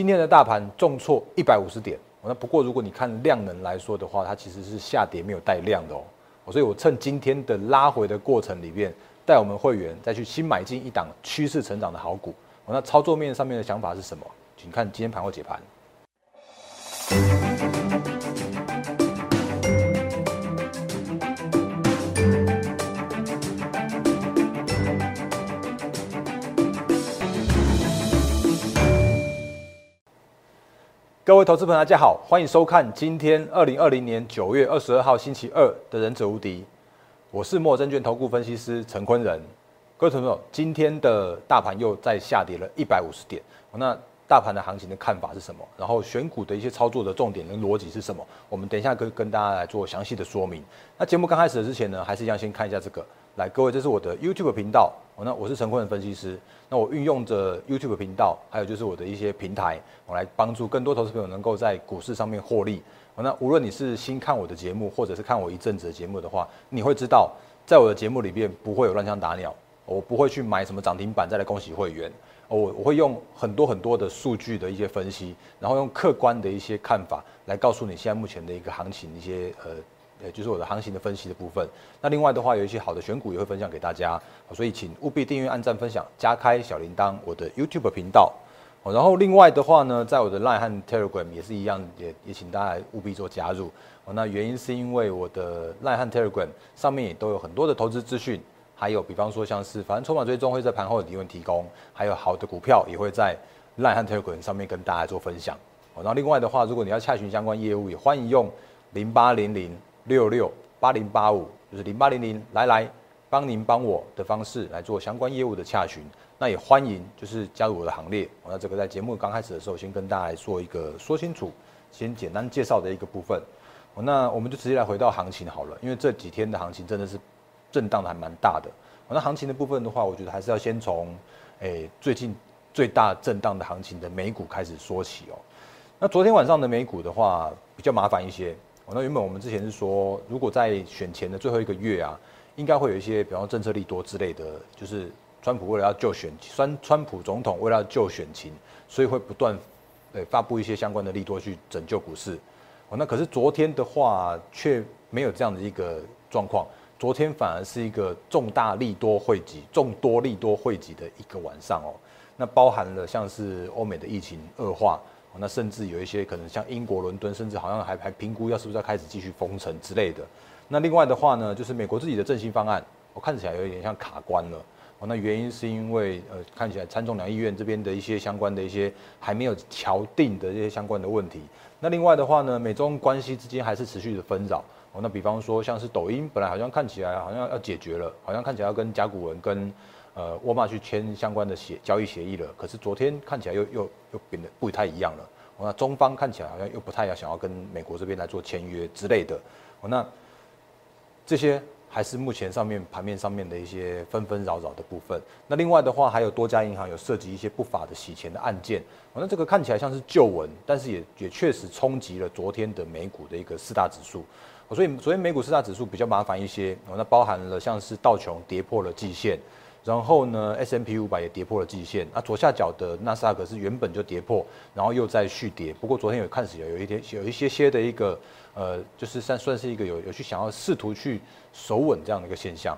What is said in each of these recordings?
今天的大盘重挫一百五十点，那不过如果你看量能来说的话，它其实是下跌没有带量的哦。所以我趁今天的拉回的过程里面，带我们会员再去新买进一档趋势成长的好股。那操作面上面的想法是什么？请看今天盘后解盘。各位投资朋友，大家好，欢迎收看今天二零二零年九月二十二号星期二的《忍者无敌》，我是莫证券投顾分析师陈坤仁。各位朋友，今天的大盘又再下跌了一百五十点，那大盘的行情的看法是什么？然后选股的一些操作的重点跟逻辑是什么？我们等一下跟跟大家来做详细的说明。那节目刚开始之前呢，还是一样先看一下这个。来，各位，这是我的 YouTube 频道。那我是陈坤的分析师。那我运用着 YouTube 频道，还有就是我的一些平台，我来帮助更多投资朋友能够在股市上面获利。那无论你是新看我的节目，或者是看我一阵子的节目的话，你会知道，在我的节目里面不会有乱枪打鸟，我不会去买什么涨停板再来恭喜会员。我我会用很多很多的数据的一些分析，然后用客观的一些看法来告诉你现在目前的一个行情一些呃。呃，就是我的行情的分析的部分。那另外的话，有一些好的选股也会分享给大家，所以请务必订阅、按赞、分享、加开小铃铛，我的 YouTube 频道。然后另外的话呢，在我的 Line 和 Telegram 也是一样，也也请大家务必做加入。那原因是因为我的 Line 和 Telegram 上面也都有很多的投资资讯，还有比方说像是反正筹码追踪会在盘后的提问提供，还有好的股票也会在 Line 和 Telegram 上面跟大家做分享。然后另外的话，如果你要洽询相关业务，也欢迎用零八零零。六六八零八五就是零八零零来来帮您帮我的方式来做相关业务的洽询，那也欢迎就是加入我的行列。那这个在节目刚开始的时候，先跟大家来做一个说清楚，先简单介绍的一个部分。那我们就直接来回到行情好了，因为这几天的行情真的是震荡的还蛮大的。那行情的部分的话，我觉得还是要先从诶最近最大震荡的行情的美股开始说起哦。那昨天晚上的美股的话，比较麻烦一些。那原本我们之前是说，如果在选前的最后一个月啊，应该会有一些，比方政策利多之类的，就是川普为了要救选，川川普总统为了要救选情，所以会不断，呃，发布一些相关的利多去拯救股市。哦，那可是昨天的话却没有这样的一个状况，昨天反而是一个重大利多汇集、众多利多汇集的一个晚上哦。那包含了像是欧美的疫情恶化。那甚至有一些可能像英国伦敦，甚至好像还还评估要是不是要开始继续封城之类的。那另外的话呢，就是美国自己的振兴方案，我看起来有一点像卡关了。哦，那原因是因为呃，看起来参众两议院这边的一些相关的一些还没有敲定的这些相关的问题。那另外的话呢，美中关系之间还是持续的纷扰。哦，那比方说像是抖音，本来好像看起来好像要解决了，好像看起来要跟甲骨文跟。呃，沃尔玛去签相关的协交易协议了，可是昨天看起来又又又变得不太一样了。那中方看起来好像又不太要想要跟美国这边来做签约之类的。哦那这些还是目前上面盘面上面的一些纷纷扰扰的部分。那另外的话，还有多家银行有涉及一些不法的洗钱的案件。那这个看起来像是旧闻，但是也也确实冲击了昨天的美股的一个四大指数。所以昨天美股四大指数比较麻烦一些哦。那包含了像是道琼跌破了季线。然后呢，S M P 五百也跌破了季线。那左下角的纳斯达克是原本就跌破，然后又在续跌。不过昨天有看始有有一点有一些些的一个呃，就是算算是一个有有去想要试图去守稳这样的一个现象。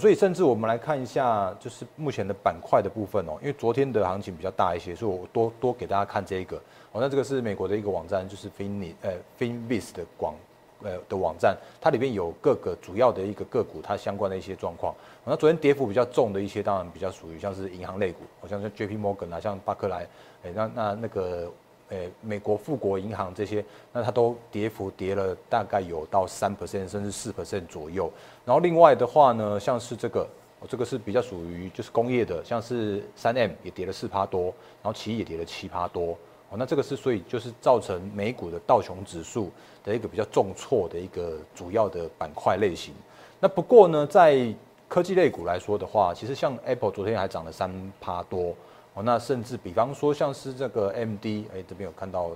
所以甚至我们来看一下，就是目前的板块的部分哦，因为昨天的行情比较大一些，所以我多多给大家看这一个。哦，那这个是美国的一个网站，就是 Fin 呃 Finvis 的广。呃的网站，它里面有各个主要的一个个股，它相关的一些状况。那昨天跌幅比较重的一些，当然比较属于像是银行类股，好像像 J P Morgan 啊，像巴克莱，哎，那那那个，诶，美国富国银行这些，那它都跌幅跌了大概有到三 percent 甚至四 percent 左右。然后另外的话呢，像是这个，这个是比较属于就是工业的，像是三 M 也跌了四趴多，然后奇异也跌了七趴多。哦，那这个是所以就是造成美股的道琼指数的一个比较重挫的一个主要的板块类型。那不过呢，在科技类股来说的话，其实像 Apple 昨天还涨了三趴多。哦，那甚至比方说像是这个 MD，哎，这边有看到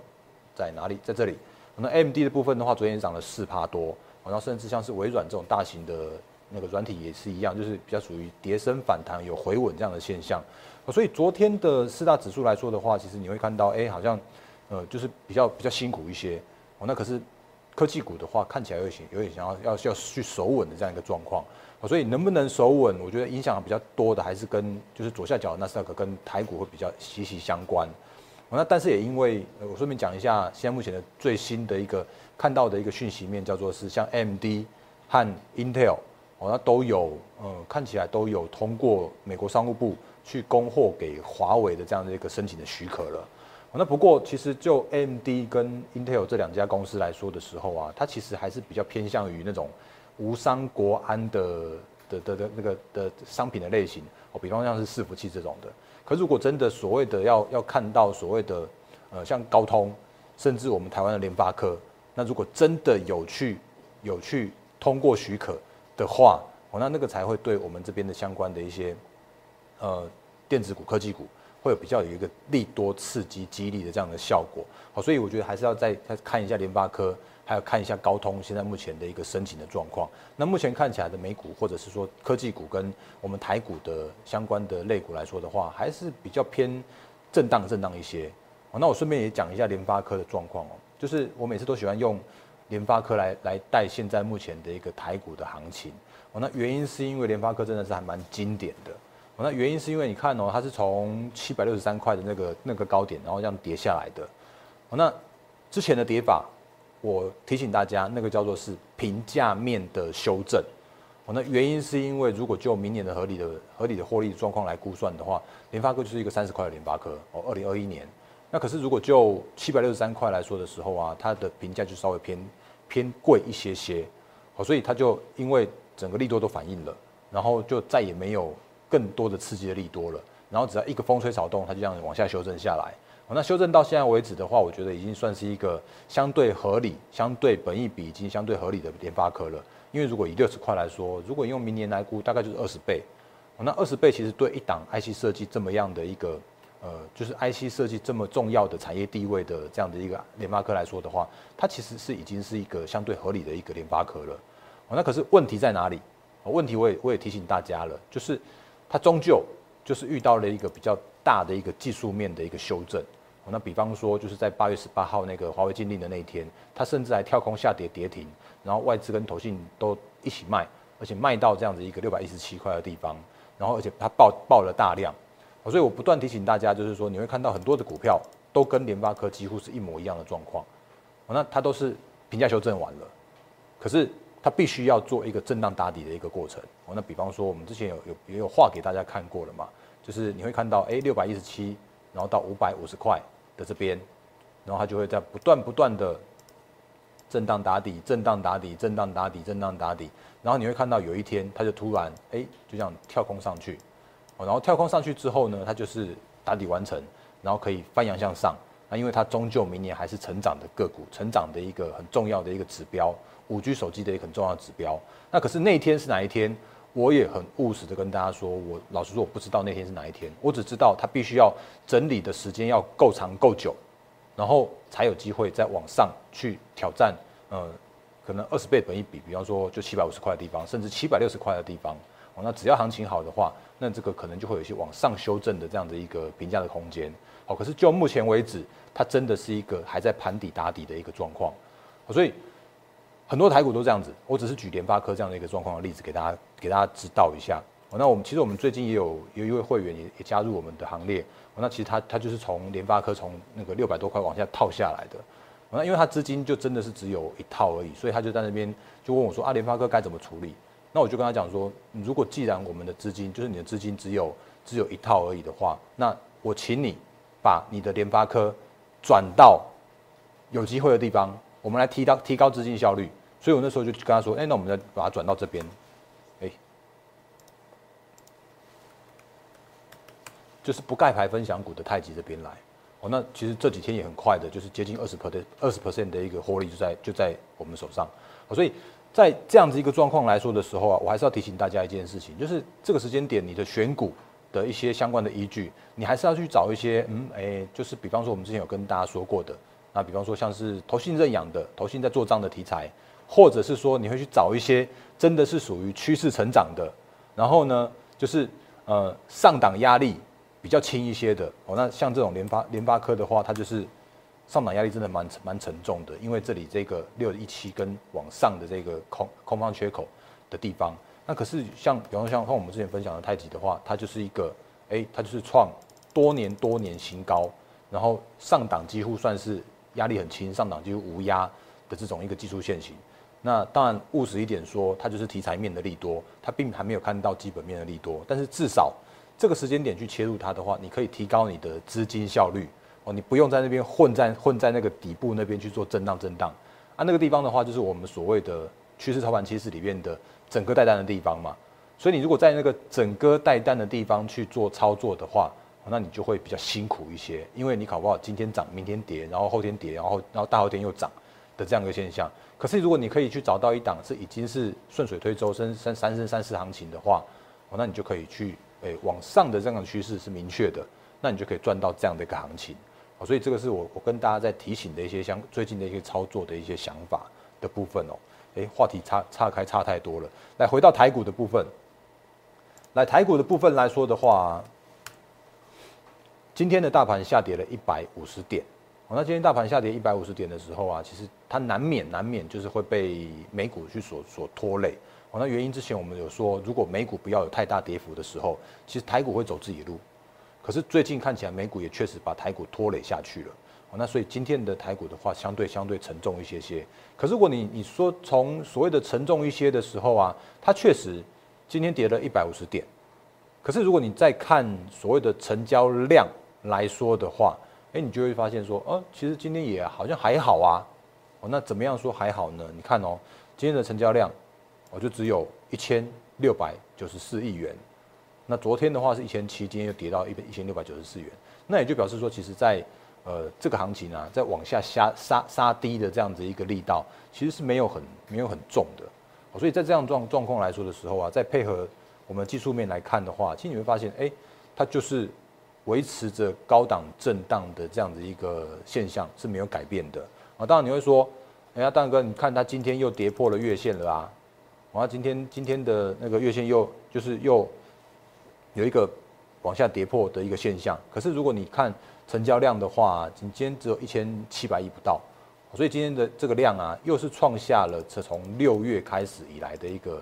在哪里？在这里。那 MD 的部分的话，昨天也涨了四趴多。然后甚至像是微软这种大型的那个软体也是一样，就是比较属于跌升反弹有回稳这样的现象。所以昨天的四大指数来说的话，其实你会看到，哎，好像呃就是比较比较辛苦一些哦。那可是科技股的话，看起来有点有点想要要要去守稳的这样一个状况。所以能不能守稳，我觉得影响比较多的还是跟就是左下角的纳斯达克跟台股会比较息息相关。那但是也因为我顺便讲一下，现在目前的最新的一个看到的一个讯息面，叫做是像 AMD 和 Intel 哦，那都有呃看起来都有通过美国商务部去供货给华为的这样的一个申请的许可了。那不过其实就 AMD 跟 Intel 这两家公司来说的时候啊，它其实还是比较偏向于那种无伤国安的的的的那个的商品的类型哦，比方像是伺服器这种的。可如果真的所谓的要要看到所谓的呃像高通，甚至我们台湾的联发科，那如果真的有去有去通过许可的话，哦那那个才会对我们这边的相关的一些呃电子股、科技股会有比较有一个利多刺激激励的这样的效果。好，所以我觉得还是要再再看一下联发科。还要看一下高通现在目前的一个申请的状况。那目前看起来的美股或者是说科技股跟我们台股的相关的类股来说的话，还是比较偏震荡震荡一些。哦，那我顺便也讲一下联发科的状况哦，就是我每次都喜欢用联发科来来带现在目前的一个台股的行情。哦，那原因是因为联发科真的是还蛮经典的。那原因是因为你看哦，它是从七百六十三块的那个那个高点，然后这样跌下来的。哦，那之前的跌法。我提醒大家，那个叫做是平价面的修正。哦，那原因是因为如果就明年的合理的合理的获利状况来估算的话，联发科就是一个三十块的联发科哦，二零二一年。那可是如果就七百六十三块来说的时候啊，它的评价就稍微偏偏贵一些些。好，所以它就因为整个利多都反映了，然后就再也没有更多的刺激的利多了。然后只要一个风吹草动，它就这样往下修正下来。那修正到现在为止的话，我觉得已经算是一个相对合理、相对本益比已经相对合理的联发科了。因为如果以六十块来说，如果用明年来估，大概就是二十倍。那二十倍其实对一档 IC 设计这么样的一个呃，就是 IC 设计这么重要的产业地位的这样的一个联发科来说的话，它其实是已经是一个相对合理的一个联发科了。那可是问题在哪里？问题我也我也提醒大家了，就是它终究就是遇到了一个比较大的一个技术面的一个修正。那比方说，就是在八月十八号那个华为禁令的那一天，它甚至还跳空下跌跌停，然后外资跟投信都一起卖，而且卖到这样子一个六百一十七块的地方，然后而且它爆爆了大量，所以我不断提醒大家，就是说你会看到很多的股票都跟联发科几乎是一模一样的状况，那它都是评价修正完了，可是它必须要做一个震荡打底的一个过程。哦那比方说我们之前有有也有画给大家看过了嘛，就是你会看到哎六百一十七，然后到五百五十块。的这边，然后它就会在不断不断的震荡打底，震荡打底，震荡打底，震荡打底，然后你会看到有一天它就突然哎，就这样跳空上去，哦，然后跳空上去之后呢，它就是打底完成，然后可以翻扬向上。那因为它终究明年还是成长的个股，成长的一个很重要的一个指标，五 G 手机的一个很重要的指标。那可是那天是哪一天？我也很务实的跟大家说，我老实说我不知道那天是哪一天，我只知道它必须要整理的时间要够长够久，然后才有机会再往上去挑战，呃，可能二十倍本一比，比方说就七百五十块的地方，甚至七百六十块的地方，哦，那只要行情好的话，那这个可能就会有一些往上修正的这样的一个评价的空间，好，可是就目前为止，它真的是一个还在盘底打底的一个状况，所以。很多台股都这样子，我只是举联发科这样的一个状况的例子给大家给大家指导一下。那我们其实我们最近也有有一位会员也也加入我们的行列。那其实他他就是从联发科从那个六百多块往下套下来的。那因为他资金就真的是只有一套而已，所以他就在那边就问我说啊，联发科该怎么处理？那我就跟他讲说，如果既然我们的资金就是你的资金只有只有一套而已的话，那我请你把你的联发科转到有机会的地方，我们来提高提高资金效率。所以我那时候就跟他说：“哎，那我们再把它转到这边，哎，就是不盖牌分享股的太极这边来。哦，那其实这几天也很快的，就是接近二十 percent 二十 percent 的一个获利就在就在我们手上。所以在这样子一个状况来说的时候啊，我还是要提醒大家一件事情，就是这个时间点你的选股的一些相关的依据，你还是要去找一些嗯，哎，就是比方说我们之前有跟大家说过的，那比方说像是投信认养的、投信在做账的题材。”或者是说你会去找一些真的是属于趋势成长的，然后呢，就是呃上档压力比较轻一些的哦。那像这种联发联发科的话，它就是上档压力真的蛮蛮沉重的，因为这里这个六一七跟往上的这个空空方缺口的地方。那可是像比方像像我们之前分享的太极的话，它就是一个哎，它就是创多年多年新高，然后上档几乎算是压力很轻，上档几乎无压的这种一个技术线型。那当然务实一点说，它就是题材面的利多，它并还没有看到基本面的利多，但是至少。这个时间点去切入它的话，你可以提高你的资金效率哦，你不用在那边混在混在那个底部那边去做震荡震荡啊，那个地方的话就是我们所谓的趋势操盘趋势里面的整个带单的地方嘛，所以你如果在那个整个带单的地方去做操作的话，那你就会比较辛苦一些，因为你搞不好今天涨，明天跌，然后后天跌，然后然后大后天又涨的这样一个现象。可是如果你可以去找到一档是已经是顺水推舟升三三升三四行情的话，哦，那你就可以去。诶，往上的这样的趋势是明确的，那你就可以赚到这样的一个行情，所以这个是我我跟大家在提醒的一些相最近的一些操作的一些想法的部分哦，诶，话题差岔开差太多了，来回到台股的部分，来台股的部分来说的话，今天的大盘下跌了一百五十点，哦，那今天大盘下跌一百五十点的时候啊，其实它难免难免就是会被美股去所所拖累。哦，那原因之前我们有说，如果美股不要有太大跌幅的时候，其实台股会走自己路。可是最近看起来美股也确实把台股拖累下去了。那所以今天的台股的话，相对相对沉重一些些。可是如果你你说从所谓的沉重一些的时候啊，它确实今天跌了一百五十点。可是如果你再看所谓的成交量来说的话，哎，你就会发现说，哦，其实今天也好像还好啊。哦，那怎么样说还好呢？你看哦，今天的成交量。我就只有一千六百九十四亿元，那昨天的话是一千七，今天又跌到一百一千六百九十四元，那也就表示说，其实，在呃这个行情啊，在往下杀杀杀低的这样子一个力道，其实是没有很没有很重的，所以在这样状状况来说的时候啊，在配合我们技术面来看的话，其实你会发现，哎，它就是维持着高档震荡的这样子一个现象是没有改变的啊。当然你会说，哎呀，大哥，你看它今天又跌破了月线了啊。然后今天今天的那个月线又就是又有一个往下跌破的一个现象，可是如果你看成交量的话，今天只有一千七百亿不到，所以今天的这个量啊，又是创下了这从六月开始以来的一个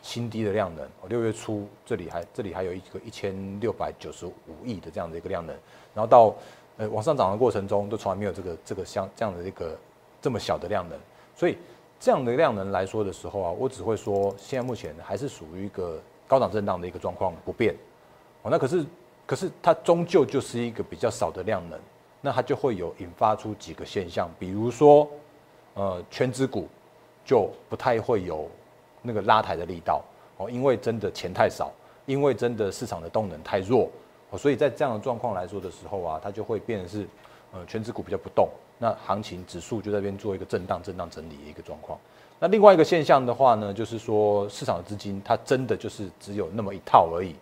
新低的量能。六月初这里还这里还有一个一千六百九十五亿的这样的一个量能，然后到呃往上涨的过程中，都从来没有这个这个像这样的一个这么小的量能，所以。这样的量能来说的时候啊，我只会说，现在目前还是属于一个高档震荡的一个状况不变。哦，那可是可是它终究就是一个比较少的量能，那它就会有引发出几个现象，比如说，呃，全指股就不太会有那个拉抬的力道哦，因为真的钱太少，因为真的市场的动能太弱哦，所以在这样的状况来说的时候啊，它就会变成是呃全指股比较不动。那行情指数就在边做一个震荡、震荡整理的一个状况。那另外一个现象的话呢，就是说市场的资金它真的就是只有那么一套而已。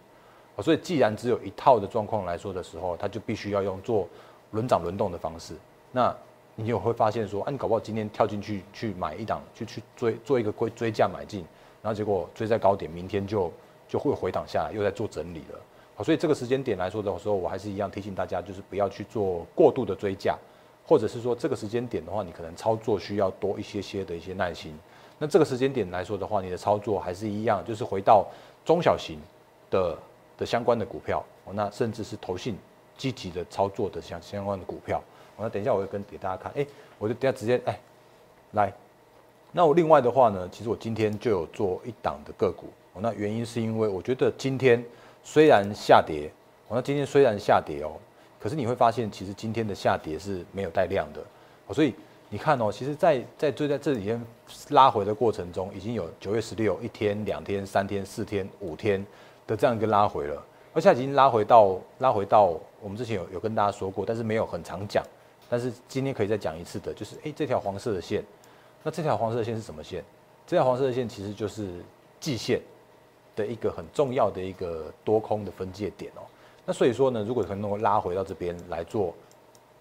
所以既然只有一套的状况来说的时候，它就必须要用做轮涨轮动的方式。那你就会发现说，啊，你搞不好今天跳进去去买一档，去去追做一个追追价买进，然后结果追在高点，明天就就会回档下来，又在做整理了。好，所以这个时间点来说的时候，我还是一样提醒大家，就是不要去做过度的追价。或者是说这个时间点的话，你可能操作需要多一些些的一些耐心。那这个时间点来说的话，你的操作还是一样，就是回到中小型的的相关的股票，那甚至是投信积极的操作的相相关的股票。那等一下我会跟给大家看，哎，我就等下直接哎来。那我另外的话呢，其实我今天就有做一档的个股。那原因是因为我觉得今天虽然下跌，我那今天虽然下跌哦。可是你会发现，其实今天的下跌是没有带量的，所以你看哦，其实，在在追在这几天拉回的过程中，已经有九月十六一天、两天、三天、四天、五天的这样一个拉回了，而且已经拉回到拉回到我们之前有有跟大家说过，但是没有很常讲，但是今天可以再讲一次的，就是哎，这条黄色的线，那这条黄色的线是什么线？这条黄色的线其实就是季线的一个很重要的一个多空的分界点哦。那所以说呢，如果可能够拉回到这边来做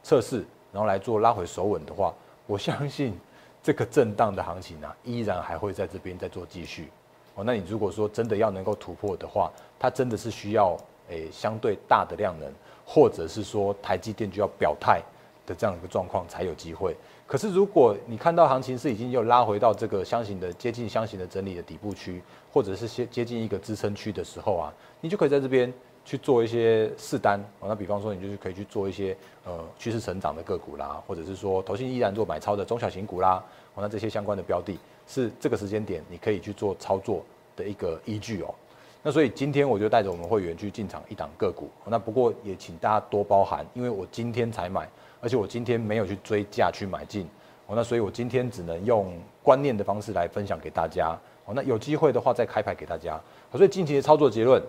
测试，然后来做拉回守稳的话，我相信这个震荡的行情啊，依然还会在这边再做继续。哦，那你如果说真的要能够突破的话，它真的是需要诶相对大的量能，或者是说台积电就要表态的这样一个状况才有机会。可是如果你看到行情是已经又拉回到这个箱型的接近箱型的整理的底部区，或者是接接近一个支撑区的时候啊，你就可以在这边去做一些试单。那比方说，你就是可以去做一些呃趋势成长的个股啦，或者是说投信依然做买超的中小型股啦，那这些相关的标的，是这个时间点你可以去做操作的一个依据哦。那所以今天我就带着我们会员去进场一档个股。那不过也请大家多包涵，因为我今天才买。而且我今天没有去追价去买进，哦，那所以我今天只能用观念的方式来分享给大家，哦，那有机会的话再开牌给大家。所以近期的操作结论，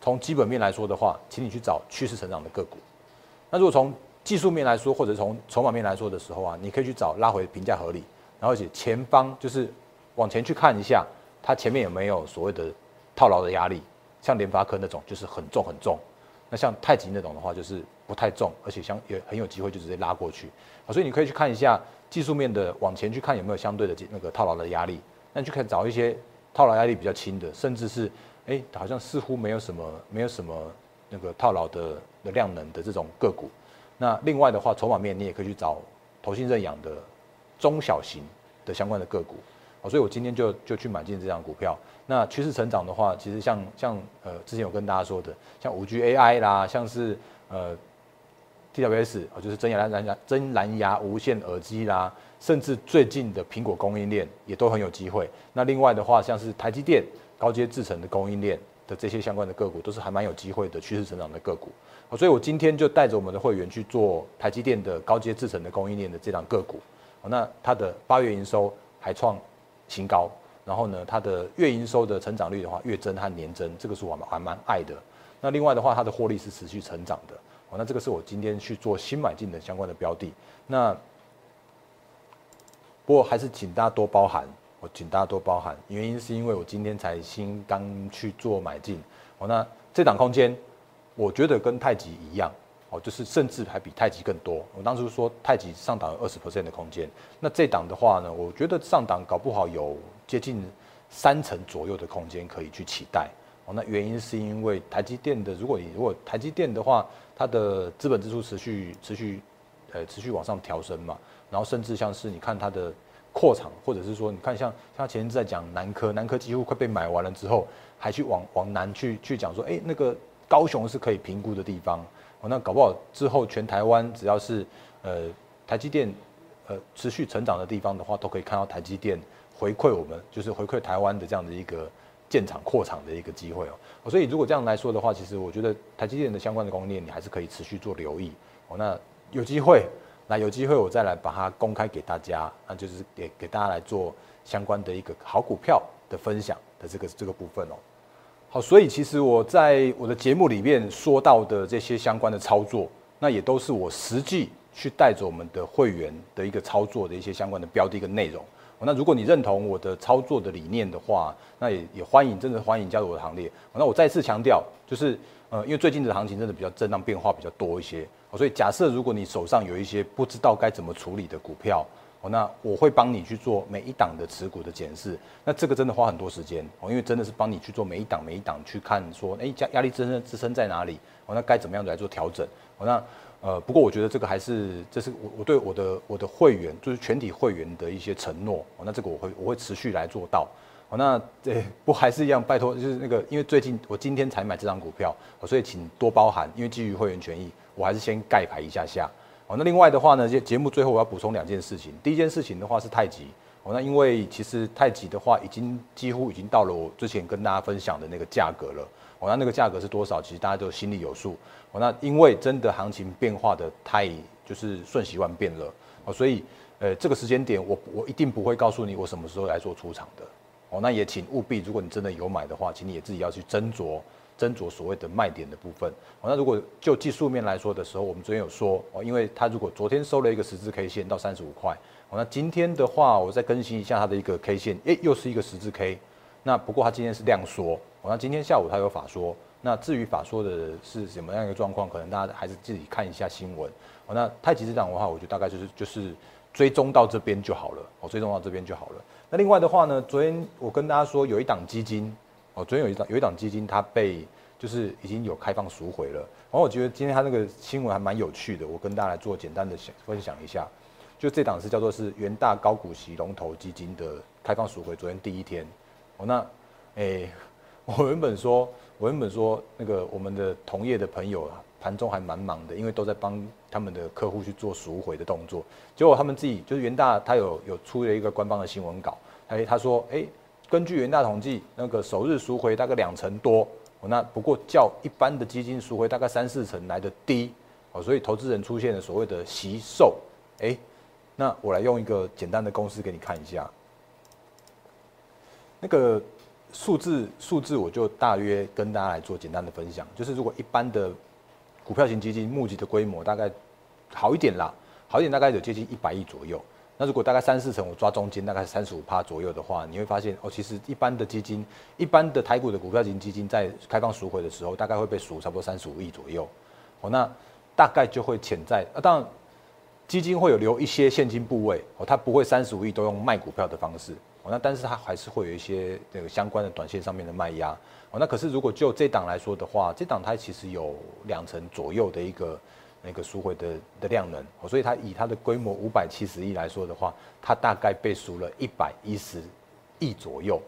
从基本面来说的话，请你去找趋势成长的个股。那如果从技术面来说，或者从筹码面来说的时候啊，你可以去找拉回评价合理，然后且前方就是往前去看一下，它前面有没有所谓的套牢的压力，像联发科那种就是很重很重。那像太极那种的话，就是不太重，而且相也很有机会就直接拉过去啊，所以你可以去看一下技术面的往前去看有没有相对的那个套牢的压力，那你去看找一些套牢压力比较轻的，甚至是哎好像似乎没有什么没有什么那个套牢的的量能的这种个股。那另外的话，筹码面你也可以去找投信认养的中小型的相关的个股。所以我今天就就去买进这张股票。那趋势成长的话，其实像像呃之前有跟大家说的，像五 G AI 啦，像是呃 TWS 啊，就是真蓝蓝牙真蓝牙无线耳机啦，甚至最近的苹果供应链也都很有机会。那另外的话，像是台积电高阶制程的供应链的这些相关的个股，都是还蛮有机会的趋势成长的个股。所以我今天就带着我们的会员去做台积电的高阶制程的供应链的这档个股。那它的八月营收还创。新高，然后呢，它的月营收的成长率的话，月增和年增，这个是我们还蛮爱的。那另外的话，它的获利是持续成长的。哦，那这个是我今天去做新买进的相关的标的。那不过还是请大家多包涵，我请大家多包涵，原因是因为我今天才新刚去做买进。哦，那这档空间，我觉得跟太极一样。哦，就是甚至还比太极更多。我当初说太极上档有二十 percent 的空间，那这档的话呢，我觉得上档搞不好有接近三成左右的空间可以去期待。哦，那原因是因为台积电的，如果你如果台积电的话，它的资本支出持续持续呃持续往上调升嘛，然后甚至像是你看它的扩厂，或者是说你看像像前一阵在讲南科，南科几乎快被买完了之后，还去往往南去去讲说，哎，那个高雄是可以评估的地方。哦，那搞不好之后全台湾只要是呃台积电呃持续成长的地方的话，都可以看到台积电回馈我们，就是回馈台湾的这样的一个建厂扩厂的一个机会哦。所以如果这样来说的话，其实我觉得台积电的相关的供应链你还是可以持续做留意哦。那有机会，那有机会我再来把它公开给大家，那就是给给大家来做相关的一个好股票的分享的这个这个部分哦。好，所以其实我在我的节目里面说到的这些相关的操作，那也都是我实际去带着我们的会员的一个操作的一些相关的标的跟内容。那如果你认同我的操作的理念的话，那也也欢迎，真的欢迎加入我的行列。那我再次强调，就是呃，因为最近的行情真的比较震荡变化比较多一些，所以假设如果你手上有一些不知道该怎么处理的股票。哦，那我会帮你去做每一档的持股的检视，那这个真的花很多时间哦，因为真的是帮你去做每一档每一档去看，说，哎，压压力支撑支撑在哪里？哦，那该怎么样来做调整？哦，那呃，不过我觉得这个还是，这是我我对我的我的会员，就是全体会员的一些承诺。哦，那这个我会我会持续来做到。哦，那对不还是一样，拜托，就是那个，因为最近我今天才买这张股票，所以请多包涵，因为基于会员权益，我还是先盖牌一下下。哦，那另外的话呢，节节目最后我要补充两件事情。第一件事情的话是太极，哦，那因为其实太极的话已经几乎已经到了我之前跟大家分享的那个价格了。哦，那那个价格是多少？其实大家都心里有数。哦，那因为真的行情变化的太就是瞬息万变了。哦，所以呃这个时间点我我一定不会告诉你我什么时候来做出场的。哦，那也请务必，如果你真的有买的话，请你也自己要去斟酌。斟酌所谓的卖点的部分，哦，那如果就技术面来说的时候，我们昨天有说哦，因为它如果昨天收了一个十字 K 线到三十五块，哦，那今天的话，我再更新一下它的一个 K 线，诶，又是一个十字 K，那不过它今天是量缩，哦，那今天下午它有法说，那至于法说的是什么样一个状况，可能大家还是自己看一下新闻，哦，那太极这档的话，我觉得大概就是就是追踪到这边就好了，哦，追踪到这边就好了。那另外的话呢，昨天我跟大家说有一档基金。哦，昨天有一档有一档基金，它被就是已经有开放赎回了。然后我觉得今天它那个新闻还蛮有趣的，我跟大家来做简单的分享一下。就这档是叫做是元大高股息龙头基金的开放赎回，昨天第一天。哦，那，诶，我原本说，我原本说那个我们的同业的朋友啊，盘中还蛮忙的，因为都在帮他们的客户去做赎回的动作。结果他们自己就是元大，他有有出了一个官方的新闻稿，哎，他说，哎，根据元大统计，那个首日赎回大概两成多，哦，那不过较一般的基金赎回大概三四成来的低，哦，所以投资人出现了所谓的惜售，哎。那我来用一个简单的公式给你看一下，那个数字数字我就大约跟大家来做简单的分享。就是如果一般的股票型基金募集的规模大概好一点啦，好一点大概有接近一百亿左右。那如果大概三四成，我抓中间大概三十五趴左右的话，你会发现哦，其实一般的基金，一般的台股的股票型基金在开放赎回的时候，大概会被赎差不多三十五亿左右。哦，那大概就会潜在啊，当然。基金会有留一些现金部位哦，它不会三十五亿都用卖股票的方式哦，那但是它还是会有一些那个相关的短线上面的卖压哦，那可是如果就这档来说的话，这档它其实有两成左右的一个那个赎回的的量能，所以它以它的规模五百七十亿来说的话，它大概被赎了一百一十亿左右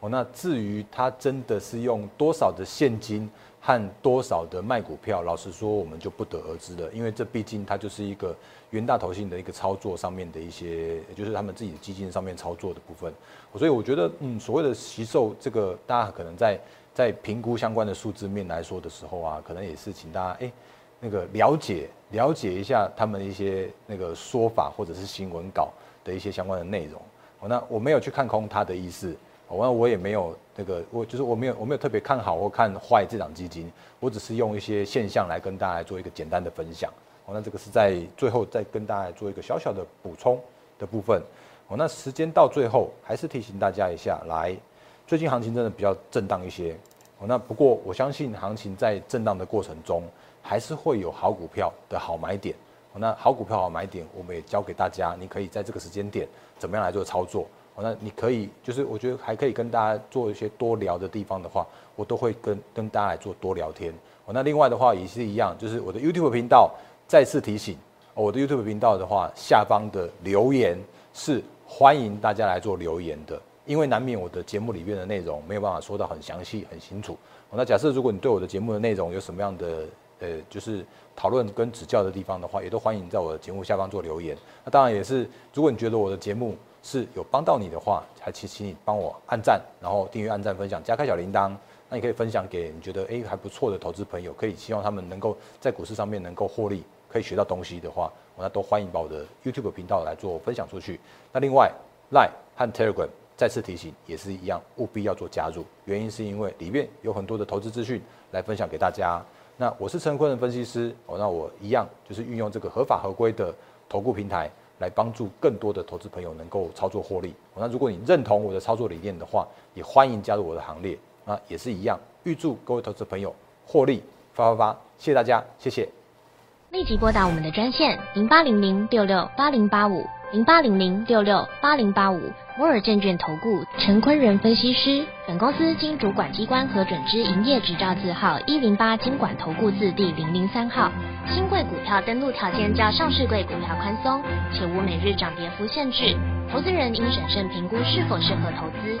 哦，那至于它真的是用多少的现金？和多少的卖股票，老实说，我们就不得而知了，因为这毕竟它就是一个元大投信的一个操作上面的一些，也就是他们自己的基金上面操作的部分。所以我觉得，嗯，所谓的吸售这个，大家可能在在评估相关的数字面来说的时候啊，可能也是请大家哎，那个了解了解一下他们一些那个说法或者是新闻稿的一些相关的内容。那我没有去看空他的意思。我我也没有那个，我就是我没有我没有特别看好或看坏这档基金，我只是用一些现象来跟大家做一个简单的分享。哦，那这个是在最后再跟大家做一个小小的补充的部分。哦，那时间到最后还是提醒大家一下，来，最近行情真的比较震荡一些。哦，那不过我相信行情在震荡的过程中，还是会有好股票的好买点。那好股票好买点，我们也教给大家，你可以在这个时间点怎么样来做操作。那你可以，就是我觉得还可以跟大家做一些多聊的地方的话，我都会跟跟大家来做多聊天。那另外的话也是一样，就是我的 YouTube 频道再次提醒，我的 YouTube 频道的话，下方的留言是欢迎大家来做留言的，因为难免我的节目里面的内容没有办法说到很详细、很清楚。那假设如果你对我的节目的内容有什么样的呃，就是讨论跟指教的地方的话，也都欢迎在我的节目下方做留言。那当然也是，如果你觉得我的节目，是有帮到你的话，还请请你帮我按赞，然后订阅、按赞、分享，加开小铃铛。那你可以分享给你觉得哎还不错的投资朋友，可以希望他们能够在股市上面能够获利，可以学到东西的话，我那都欢迎把我的 YouTube 频道来做分享出去。那另外 Line 和 Telegram 再次提醒，也是一样，务必要做加入。原因是因为里面有很多的投资资讯来分享给大家。那我是陈坤的分析师，哦，那我一样就是运用这个合法合规的投顾平台。来帮助更多的投资朋友能够操作获利。那如果你认同我的操作理念的话，也欢迎加入我的行列。那也是一样，预祝各位投资朋友获利发发发！谢谢大家，谢谢。立即拨打我们的专线零八零零六六八零八五零八零零六六八零八五摩尔证券投顾陈坤仁分析师。本公司经主管机关核准之营业执照字号一零八经管投顾字第零零三号。新贵股票登录条件较上市贵股票宽松，且无每日涨跌幅限制。投资人应审慎评估是否适合投资。